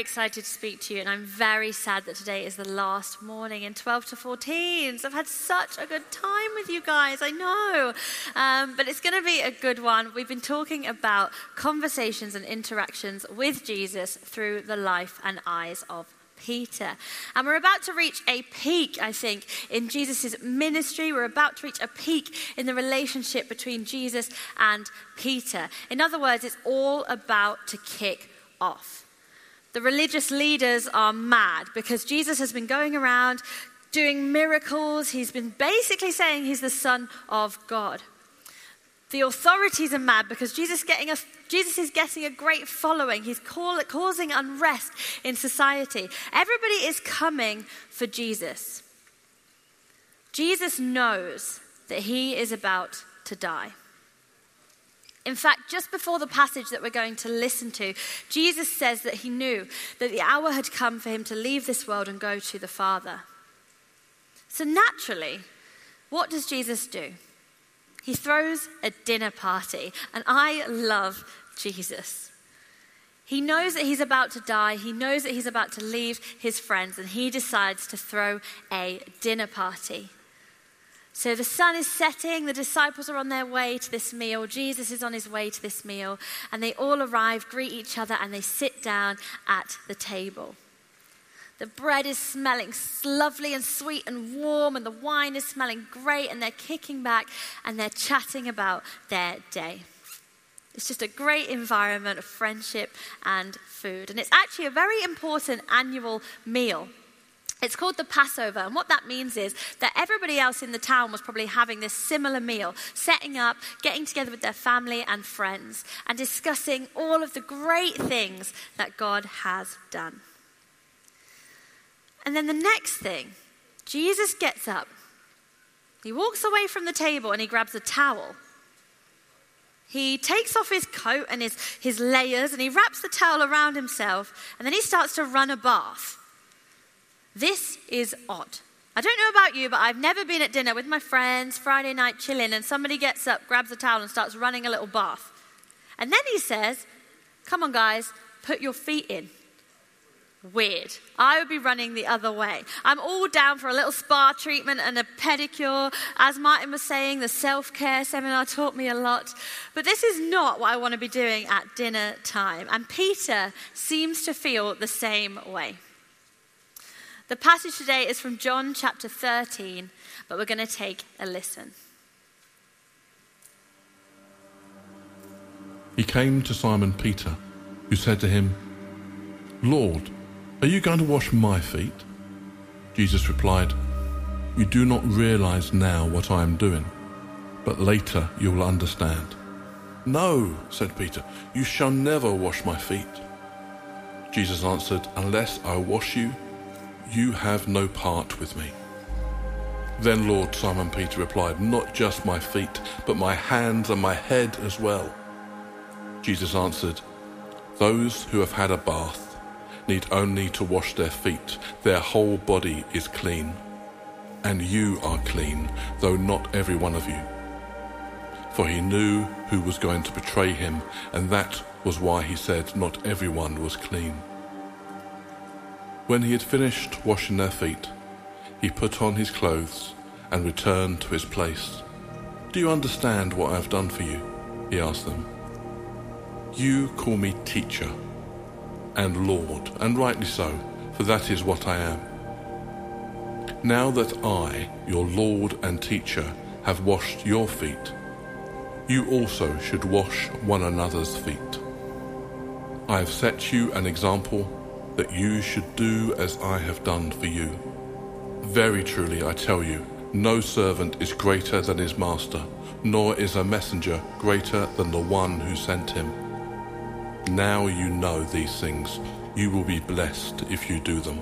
excited to speak to you, and I'm very sad that today is the last morning in 12 to 14s. I've had such a good time with you guys, I know. Um, but it's going to be a good one. We've been talking about conversations and interactions with Jesus through the life and eyes of Peter. And we're about to reach a peak, I think, in Jesus' ministry. We're about to reach a peak in the relationship between Jesus and Peter. In other words, it's all about to kick off. The religious leaders are mad because Jesus has been going around doing miracles. He's been basically saying he's the Son of God. The authorities are mad because Jesus, getting a, Jesus is getting a great following. He's call, causing unrest in society. Everybody is coming for Jesus. Jesus knows that he is about to die. In fact, just before the passage that we're going to listen to, Jesus says that he knew that the hour had come for him to leave this world and go to the Father. So naturally, what does Jesus do? He throws a dinner party, and I love Jesus. He knows that he's about to die. He knows that he's about to leave his friends, and he decides to throw a dinner party. So the sun is setting, the disciples are on their way to this meal, Jesus is on his way to this meal, and they all arrive, greet each other, and they sit down at the table. The bread is smelling lovely and sweet and warm, and the wine is smelling great, and they're kicking back and they're chatting about their day. It's just a great environment of friendship and food. And it's actually a very important annual meal. It's called the Passover, and what that means is that everybody else in the town was probably having this similar meal, setting up, getting together with their family and friends, and discussing all of the great things that God has done. And then the next thing, Jesus gets up, he walks away from the table, and he grabs a towel. He takes off his coat and his, his layers, and he wraps the towel around himself, and then he starts to run a bath. This is odd. I don't know about you, but I've never been at dinner with my friends, Friday night chilling, and somebody gets up, grabs a towel, and starts running a little bath. And then he says, Come on, guys, put your feet in. Weird. I would be running the other way. I'm all down for a little spa treatment and a pedicure. As Martin was saying, the self care seminar taught me a lot. But this is not what I want to be doing at dinner time. And Peter seems to feel the same way. The passage today is from John chapter 13, but we're going to take a listen. He came to Simon Peter, who said to him, Lord, are you going to wash my feet? Jesus replied, You do not realize now what I am doing, but later you will understand. No, said Peter, you shall never wash my feet. Jesus answered, Unless I wash you, you have no part with me. Then Lord Simon Peter replied, Not just my feet, but my hands and my head as well. Jesus answered, Those who have had a bath need only to wash their feet, their whole body is clean. And you are clean, though not every one of you. For he knew who was going to betray him, and that was why he said, Not everyone was clean. When he had finished washing their feet, he put on his clothes and returned to his place. Do you understand what I have done for you? He asked them. You call me teacher and Lord, and rightly so, for that is what I am. Now that I, your Lord and teacher, have washed your feet, you also should wash one another's feet. I have set you an example that you should do as I have done for you. Very truly, I tell you, no servant is greater than his master, nor is a messenger greater than the one who sent him. Now you know these things. You will be blessed if you do them.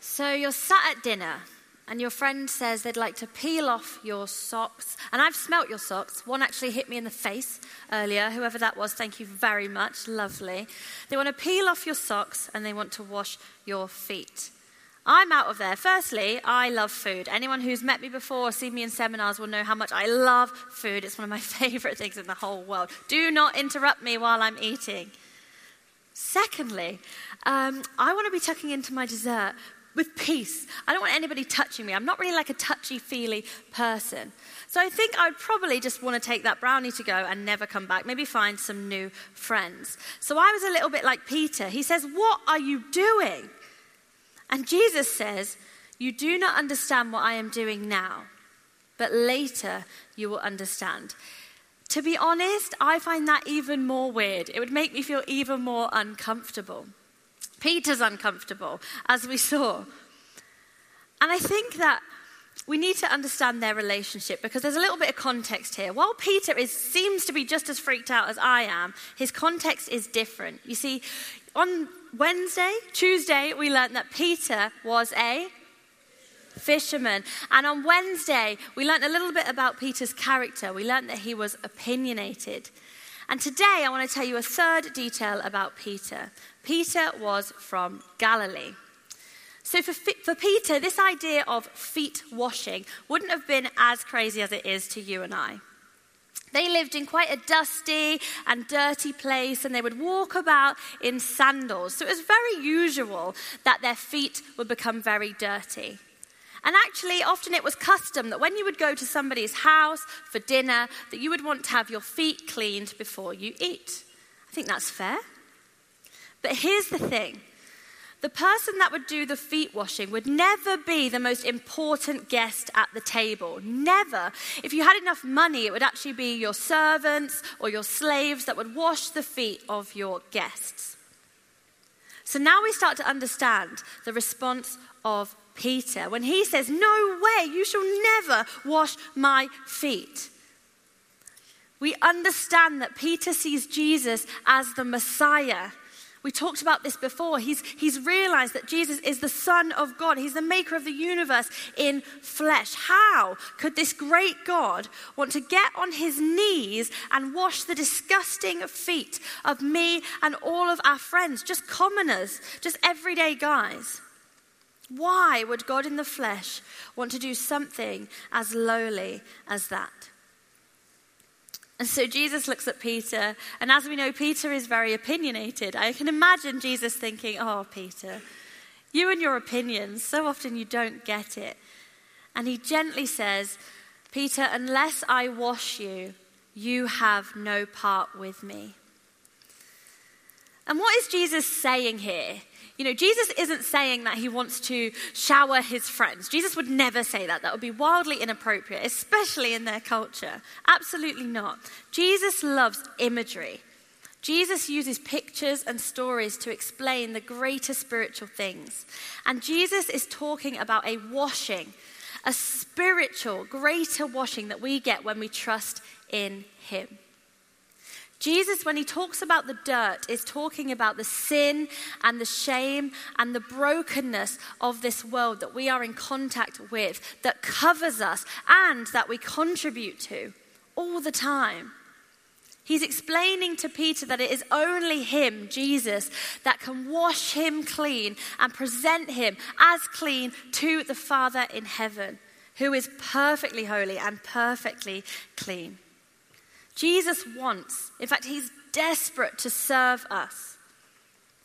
So you're sat at dinner and your friend says they'd like to peel off your socks. And I've smelt your socks. One actually hit me in the face earlier. Whoever that was, thank you very much. Lovely. They want to peel off your socks and they want to wash your feet. I'm out of there. Firstly, I love food. Anyone who's met me before or seen me in seminars will know how much I love food. It's one of my favorite things in the whole world. Do not interrupt me while I'm eating. Secondly, um, I want to be tucking into my dessert with peace. I don't want anybody touching me. I'm not really like a touchy feely person. So I think I'd probably just want to take that brownie to go and never come back, maybe find some new friends. So I was a little bit like Peter. He says, What are you doing? And Jesus says, You do not understand what I am doing now, but later you will understand. To be honest, I find that even more weird. It would make me feel even more uncomfortable. Peter's uncomfortable, as we saw. And I think that we need to understand their relationship because there's a little bit of context here. While Peter is, seems to be just as freaked out as I am, his context is different. You see, on Wednesday, Tuesday, we learned that Peter was a fisherman. And on Wednesday, we learned a little bit about Peter's character. We learned that he was opinionated. And today, I want to tell you a third detail about Peter. Peter was from Galilee. So, for, for Peter, this idea of feet washing wouldn't have been as crazy as it is to you and I. They lived in quite a dusty and dirty place, and they would walk about in sandals. So it was very usual that their feet would become very dirty. And actually, often it was custom that when you would go to somebody's house for dinner, that you would want to have your feet cleaned before you eat. I think that's fair. But here's the thing the person that would do the feet washing would never be the most important guest at the table. Never. If you had enough money, it would actually be your servants or your slaves that would wash the feet of your guests. So now we start to understand the response of Peter when he says, No way, you shall never wash my feet. We understand that Peter sees Jesus as the Messiah we talked about this before. He's, he's realized that Jesus is the Son of God. He's the maker of the universe in flesh. How could this great God want to get on his knees and wash the disgusting feet of me and all of our friends, just commoners, just everyday guys? Why would God in the flesh want to do something as lowly as that? And so Jesus looks at Peter, and as we know, Peter is very opinionated. I can imagine Jesus thinking, Oh, Peter, you and your opinions, so often you don't get it. And he gently says, Peter, unless I wash you, you have no part with me. And what is Jesus saying here? You know, Jesus isn't saying that he wants to shower his friends. Jesus would never say that. That would be wildly inappropriate, especially in their culture. Absolutely not. Jesus loves imagery. Jesus uses pictures and stories to explain the greater spiritual things. And Jesus is talking about a washing, a spiritual, greater washing that we get when we trust in him. Jesus, when he talks about the dirt, is talking about the sin and the shame and the brokenness of this world that we are in contact with, that covers us and that we contribute to all the time. He's explaining to Peter that it is only him, Jesus, that can wash him clean and present him as clean to the Father in heaven, who is perfectly holy and perfectly clean. Jesus wants, in fact, he's desperate to serve us.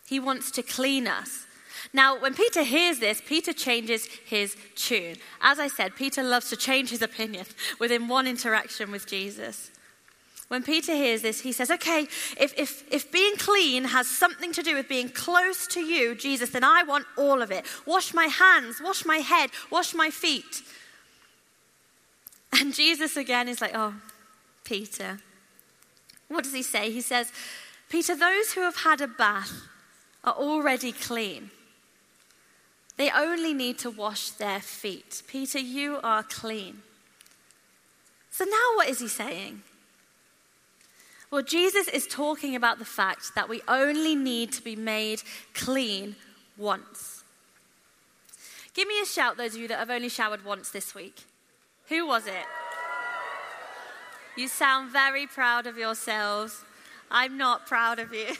He wants to clean us. Now, when Peter hears this, Peter changes his tune. As I said, Peter loves to change his opinion within one interaction with Jesus. When Peter hears this, he says, Okay, if, if, if being clean has something to do with being close to you, Jesus, then I want all of it. Wash my hands, wash my head, wash my feet. And Jesus again is like, Oh, Peter. What does he say? He says, Peter, those who have had a bath are already clean. They only need to wash their feet. Peter, you are clean. So now what is he saying? Well, Jesus is talking about the fact that we only need to be made clean once. Give me a shout, those of you that have only showered once this week. Who was it? You sound very proud of yourselves. I'm not proud of you.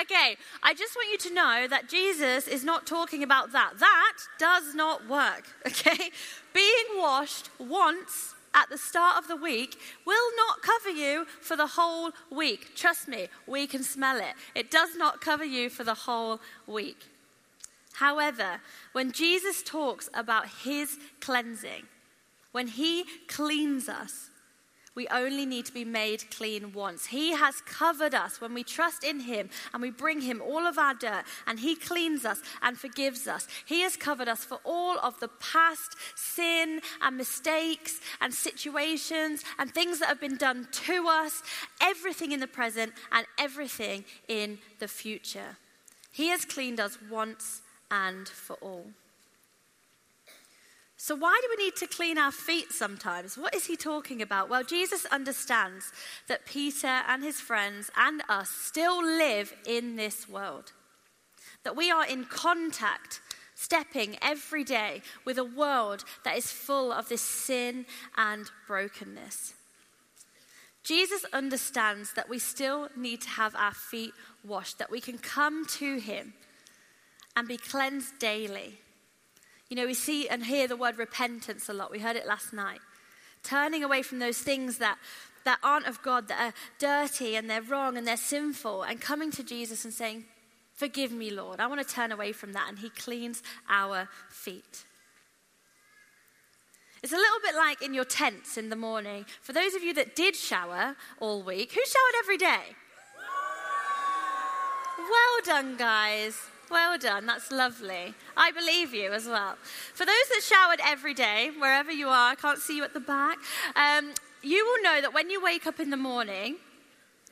okay, I just want you to know that Jesus is not talking about that. That does not work, okay? Being washed once at the start of the week will not cover you for the whole week. Trust me, we can smell it. It does not cover you for the whole week. However, when Jesus talks about his cleansing, when he cleans us, we only need to be made clean once. He has covered us when we trust in Him and we bring Him all of our dirt and He cleans us and forgives us. He has covered us for all of the past sin and mistakes and situations and things that have been done to us, everything in the present and everything in the future. He has cleaned us once and for all. So, why do we need to clean our feet sometimes? What is he talking about? Well, Jesus understands that Peter and his friends and us still live in this world, that we are in contact, stepping every day with a world that is full of this sin and brokenness. Jesus understands that we still need to have our feet washed, that we can come to him and be cleansed daily you know, we see and hear the word repentance a lot. We heard it last night. Turning away from those things that, that aren't of God, that are dirty and they're wrong and they're sinful, and coming to Jesus and saying, Forgive me, Lord. I want to turn away from that. And He cleans our feet. It's a little bit like in your tents in the morning. For those of you that did shower all week, who showered every day? Well done, guys. Well done, that's lovely. I believe you as well. For those that showered every day, wherever you are, I can't see you at the back, um, you will know that when you wake up in the morning,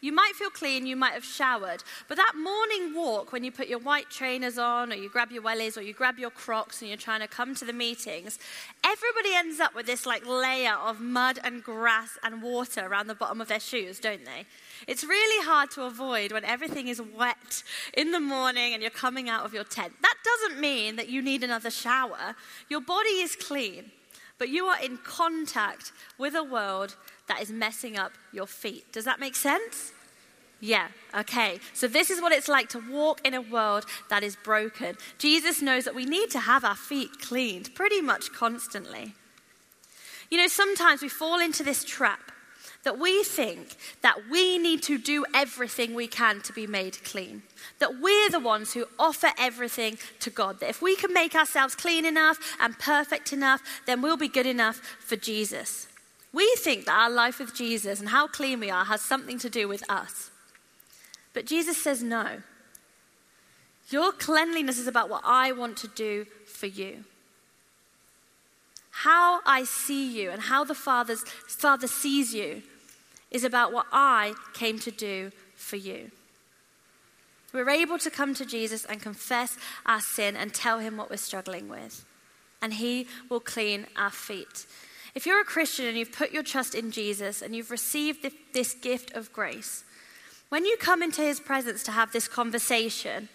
you might feel clean, you might have showered, but that morning walk when you put your white trainers on, or you grab your wellies, or you grab your crocs and you're trying to come to the meetings, everybody ends up with this like layer of mud and grass and water around the bottom of their shoes, don't they? It's really hard to avoid when everything is wet in the morning and you're coming out of your tent. That doesn't mean that you need another shower. Your body is clean, but you are in contact with a world that is messing up your feet. Does that make sense? Yeah, okay. So, this is what it's like to walk in a world that is broken. Jesus knows that we need to have our feet cleaned pretty much constantly. You know, sometimes we fall into this trap that we think that we need to do everything we can to be made clean. That we're the ones who offer everything to God. That if we can make ourselves clean enough and perfect enough, then we'll be good enough for Jesus. We think that our life with Jesus and how clean we are has something to do with us. But Jesus says, no. Your cleanliness is about what I want to do for you. How I see you and how the Father's, Father sees you is about what I came to do for you. We're able to come to Jesus and confess our sin and tell him what we're struggling with, and he will clean our feet. If you're a Christian and you've put your trust in Jesus and you've received this gift of grace, when you come into his presence to have this conversation,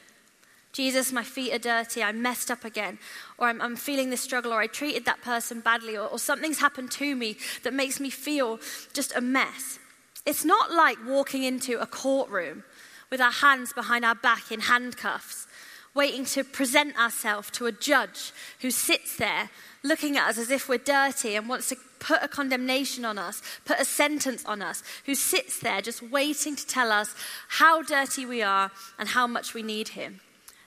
Jesus, my feet are dirty, I messed up again, or I'm, I'm feeling this struggle, or I treated that person badly, or, or something's happened to me that makes me feel just a mess. It's not like walking into a courtroom with our hands behind our back in handcuffs, waiting to present ourselves to a judge who sits there looking at us as if we're dirty and wants to put a condemnation on us, put a sentence on us, who sits there just waiting to tell us how dirty we are and how much we need him.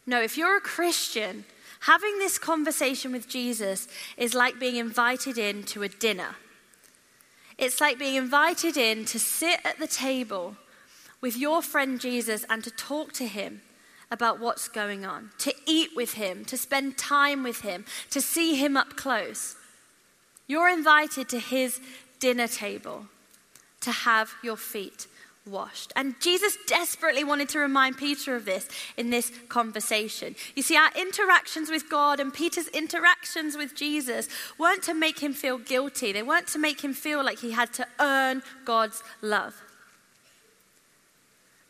No, if you're a Christian, having this conversation with Jesus is like being invited in to a dinner. It's like being invited in to sit at the table with your friend Jesus and to talk to him about what's going on, to eat with him, to spend time with him, to see him up close. You're invited to his dinner table to have your feet washed. And Jesus desperately wanted to remind Peter of this in this conversation. You see, our interactions with God and Peter's interactions with Jesus weren't to make him feel guilty, they weren't to make him feel like he had to earn God's love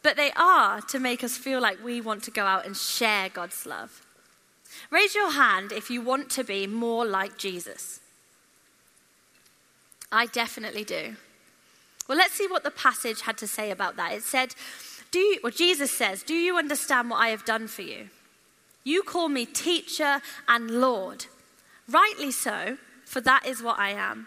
but they are to make us feel like we want to go out and share God's love. Raise your hand if you want to be more like Jesus. I definitely do. Well, let's see what the passage had to say about that. It said, Do you, well, Jesus says, Do you understand what I have done for you? You call me teacher and Lord. Rightly so, for that is what I am.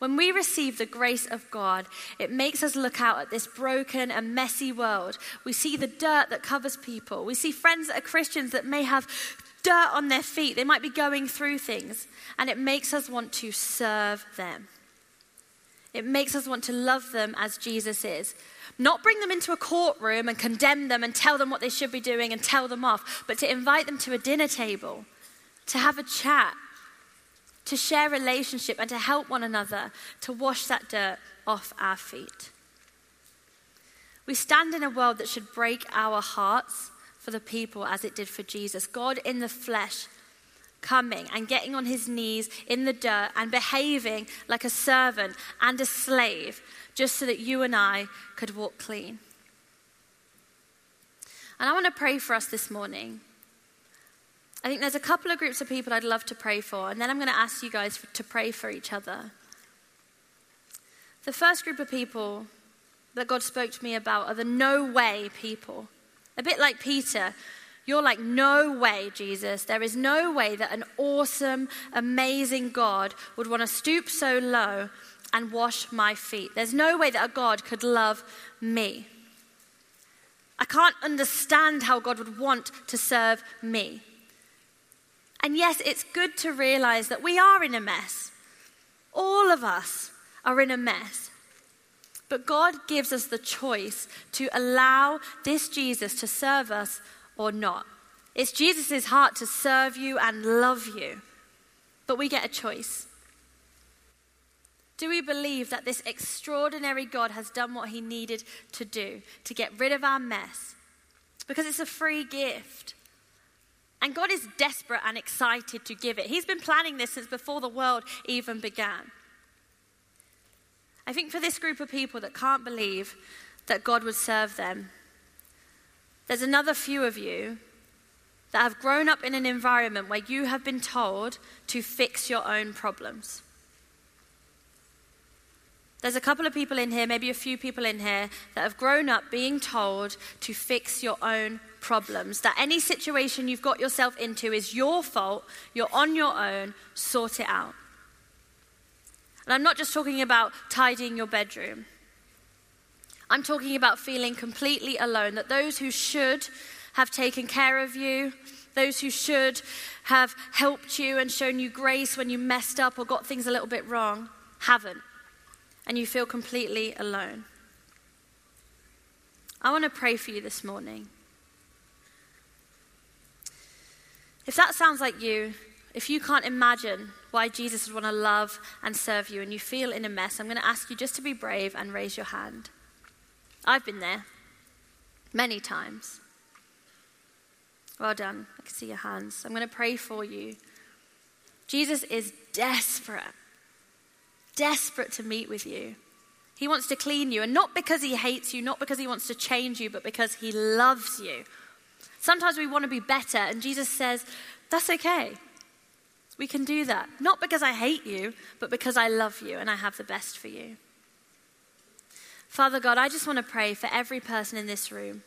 When we receive the grace of God, it makes us look out at this broken and messy world. We see the dirt that covers people. We see friends that are Christians that may have dirt on their feet. They might be going through things. And it makes us want to serve them. It makes us want to love them as Jesus is. Not bring them into a courtroom and condemn them and tell them what they should be doing and tell them off, but to invite them to a dinner table, to have a chat, to share relationship, and to help one another to wash that dirt off our feet. We stand in a world that should break our hearts for the people as it did for Jesus. God in the flesh coming and getting on his knees in the dirt and behaving like a servant and a slave just so that you and I could walk clean. And I want to pray for us this morning. I think there's a couple of groups of people I'd love to pray for, and then I'm going to ask you guys to pray for each other. The first group of people that God spoke to me about are the no way people. A bit like Peter, you're like, no way, Jesus. There is no way that an awesome, amazing God would want to stoop so low and wash my feet. There's no way that a God could love me. I can't understand how God would want to serve me. And yes, it's good to realize that we are in a mess. All of us are in a mess. But God gives us the choice to allow this Jesus to serve us or not. It's Jesus' heart to serve you and love you. But we get a choice. Do we believe that this extraordinary God has done what he needed to do to get rid of our mess? Because it's a free gift. And God is desperate and excited to give it. He's been planning this since before the world even began. I think for this group of people that can't believe that God would serve them, there's another few of you that have grown up in an environment where you have been told to fix your own problems. There's a couple of people in here, maybe a few people in here, that have grown up being told to fix your own problems. That any situation you've got yourself into is your fault, you're on your own, sort it out. And I'm not just talking about tidying your bedroom. I'm talking about feeling completely alone, that those who should have taken care of you, those who should have helped you and shown you grace when you messed up or got things a little bit wrong, haven't. And you feel completely alone. I want to pray for you this morning. If that sounds like you, if you can't imagine why Jesus would want to love and serve you and you feel in a mess, I'm going to ask you just to be brave and raise your hand. I've been there many times. Well done. I can see your hands. I'm going to pray for you. Jesus is desperate, desperate to meet with you. He wants to clean you, and not because he hates you, not because he wants to change you, but because he loves you. Sometimes we want to be better, and Jesus says, That's okay. We can do that. Not because I hate you, but because I love you and I have the best for you. Father God, I just want to pray for every person in this room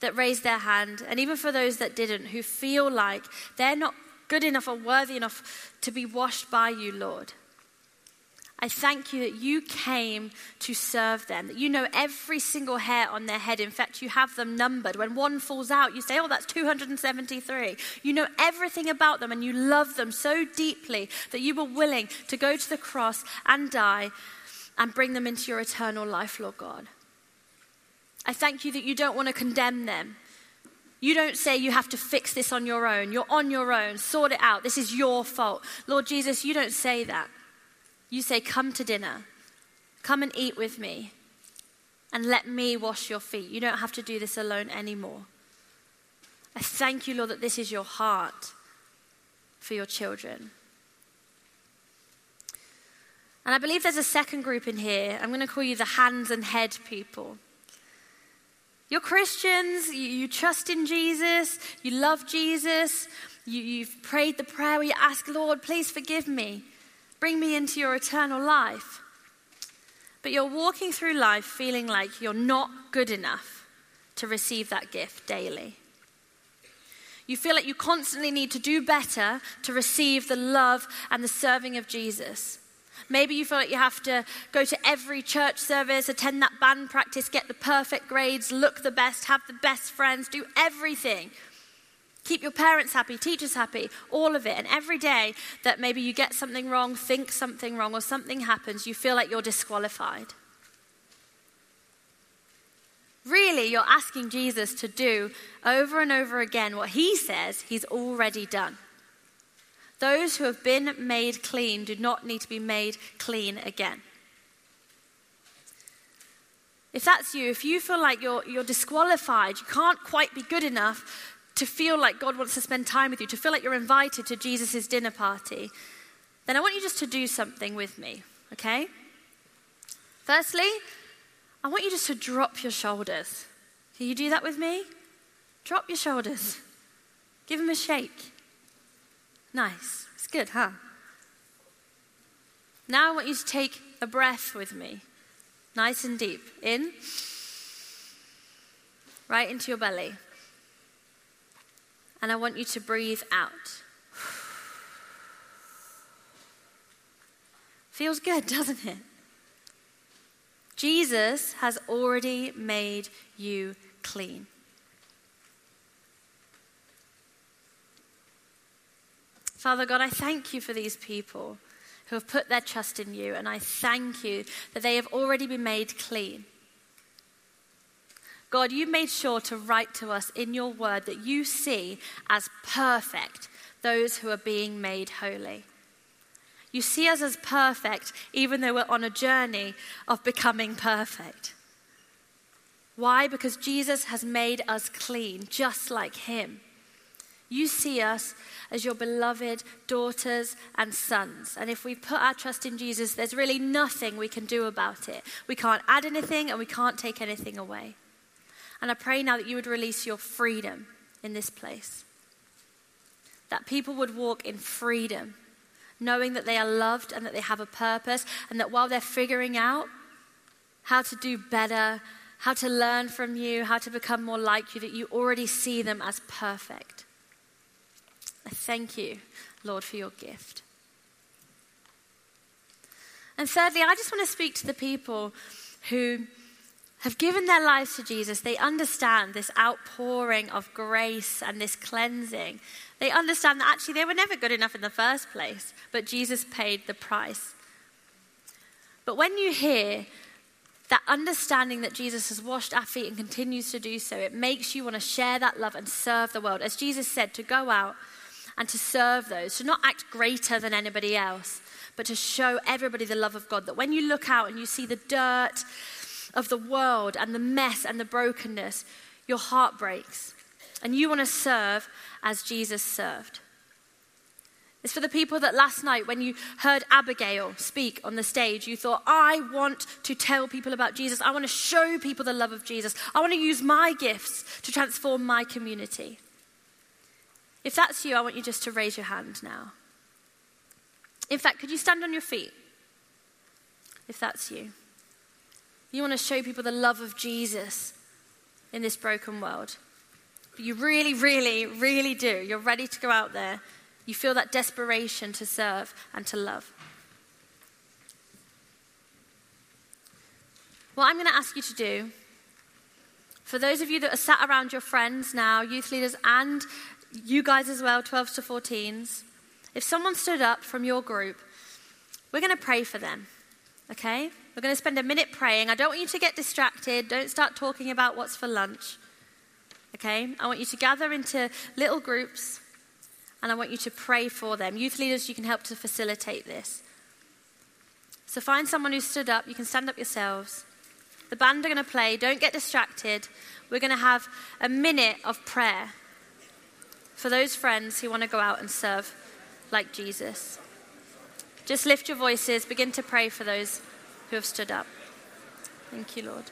that raised their hand, and even for those that didn't, who feel like they're not good enough or worthy enough to be washed by you, Lord. I thank you that you came to serve them, that you know every single hair on their head. In fact, you have them numbered. When one falls out, you say, Oh, that's 273. You know everything about them, and you love them so deeply that you were willing to go to the cross and die and bring them into your eternal life, Lord God. I thank you that you don't want to condemn them. You don't say you have to fix this on your own. You're on your own. Sort it out. This is your fault. Lord Jesus, you don't say that. You say, Come to dinner. Come and eat with me. And let me wash your feet. You don't have to do this alone anymore. I thank you, Lord, that this is your heart for your children. And I believe there's a second group in here. I'm going to call you the hands and head people. You're Christians, you, you trust in Jesus, you love Jesus, you, you've prayed the prayer where you ask, Lord, please forgive me, bring me into your eternal life. But you're walking through life feeling like you're not good enough to receive that gift daily. You feel like you constantly need to do better to receive the love and the serving of Jesus. Maybe you feel like you have to go to every church service, attend that band practice, get the perfect grades, look the best, have the best friends, do everything. Keep your parents happy, teachers happy, all of it. And every day that maybe you get something wrong, think something wrong, or something happens, you feel like you're disqualified. Really, you're asking Jesus to do over and over again what he says he's already done. Those who have been made clean do not need to be made clean again. If that's you, if you feel like you're, you're disqualified, you can't quite be good enough to feel like God wants to spend time with you, to feel like you're invited to Jesus' dinner party, then I want you just to do something with me, okay? Firstly, I want you just to drop your shoulders. Can you do that with me? Drop your shoulders. Give them a shake. Nice. It's good, huh? Now I want you to take a breath with me. Nice and deep. In. Right into your belly. And I want you to breathe out. Feels good, doesn't it? Jesus has already made you clean. Father God, I thank you for these people who have put their trust in you, and I thank you that they have already been made clean. God, you made sure to write to us in your word that you see as perfect those who are being made holy. You see us as perfect even though we're on a journey of becoming perfect. Why? Because Jesus has made us clean, just like him. You see us as your beloved daughters and sons. And if we put our trust in Jesus, there's really nothing we can do about it. We can't add anything and we can't take anything away. And I pray now that you would release your freedom in this place. That people would walk in freedom, knowing that they are loved and that they have a purpose, and that while they're figuring out how to do better, how to learn from you, how to become more like you, that you already see them as perfect. I thank you, Lord, for your gift. And thirdly, I just want to speak to the people who have given their lives to Jesus. They understand this outpouring of grace and this cleansing. They understand that actually they were never good enough in the first place, but Jesus paid the price. But when you hear that understanding that Jesus has washed our feet and continues to do so, it makes you want to share that love and serve the world. As Jesus said, to go out and to serve those, to not act greater than anybody else, but to show everybody the love of God. That when you look out and you see the dirt of the world and the mess and the brokenness, your heart breaks. And you want to serve as Jesus served. It's for the people that last night, when you heard Abigail speak on the stage, you thought, I want to tell people about Jesus. I want to show people the love of Jesus. I want to use my gifts to transform my community. If that's you, I want you just to raise your hand now. In fact, could you stand on your feet? If that's you. You want to show people the love of Jesus in this broken world. You really, really, really do. You're ready to go out there. You feel that desperation to serve and to love. What I'm going to ask you to do, for those of you that are sat around your friends now, youth leaders and you guys as well, 12s to 14s, if someone stood up from your group, we're going to pray for them. Okay? We're going to spend a minute praying. I don't want you to get distracted. Don't start talking about what's for lunch. Okay? I want you to gather into little groups and I want you to pray for them. Youth leaders, you can help to facilitate this. So find someone who stood up. You can stand up yourselves. The band are going to play. Don't get distracted. We're going to have a minute of prayer for those friends who want to go out and serve like Jesus. Just lift your voices, begin to pray for those who have stood up. Thank you, Lord.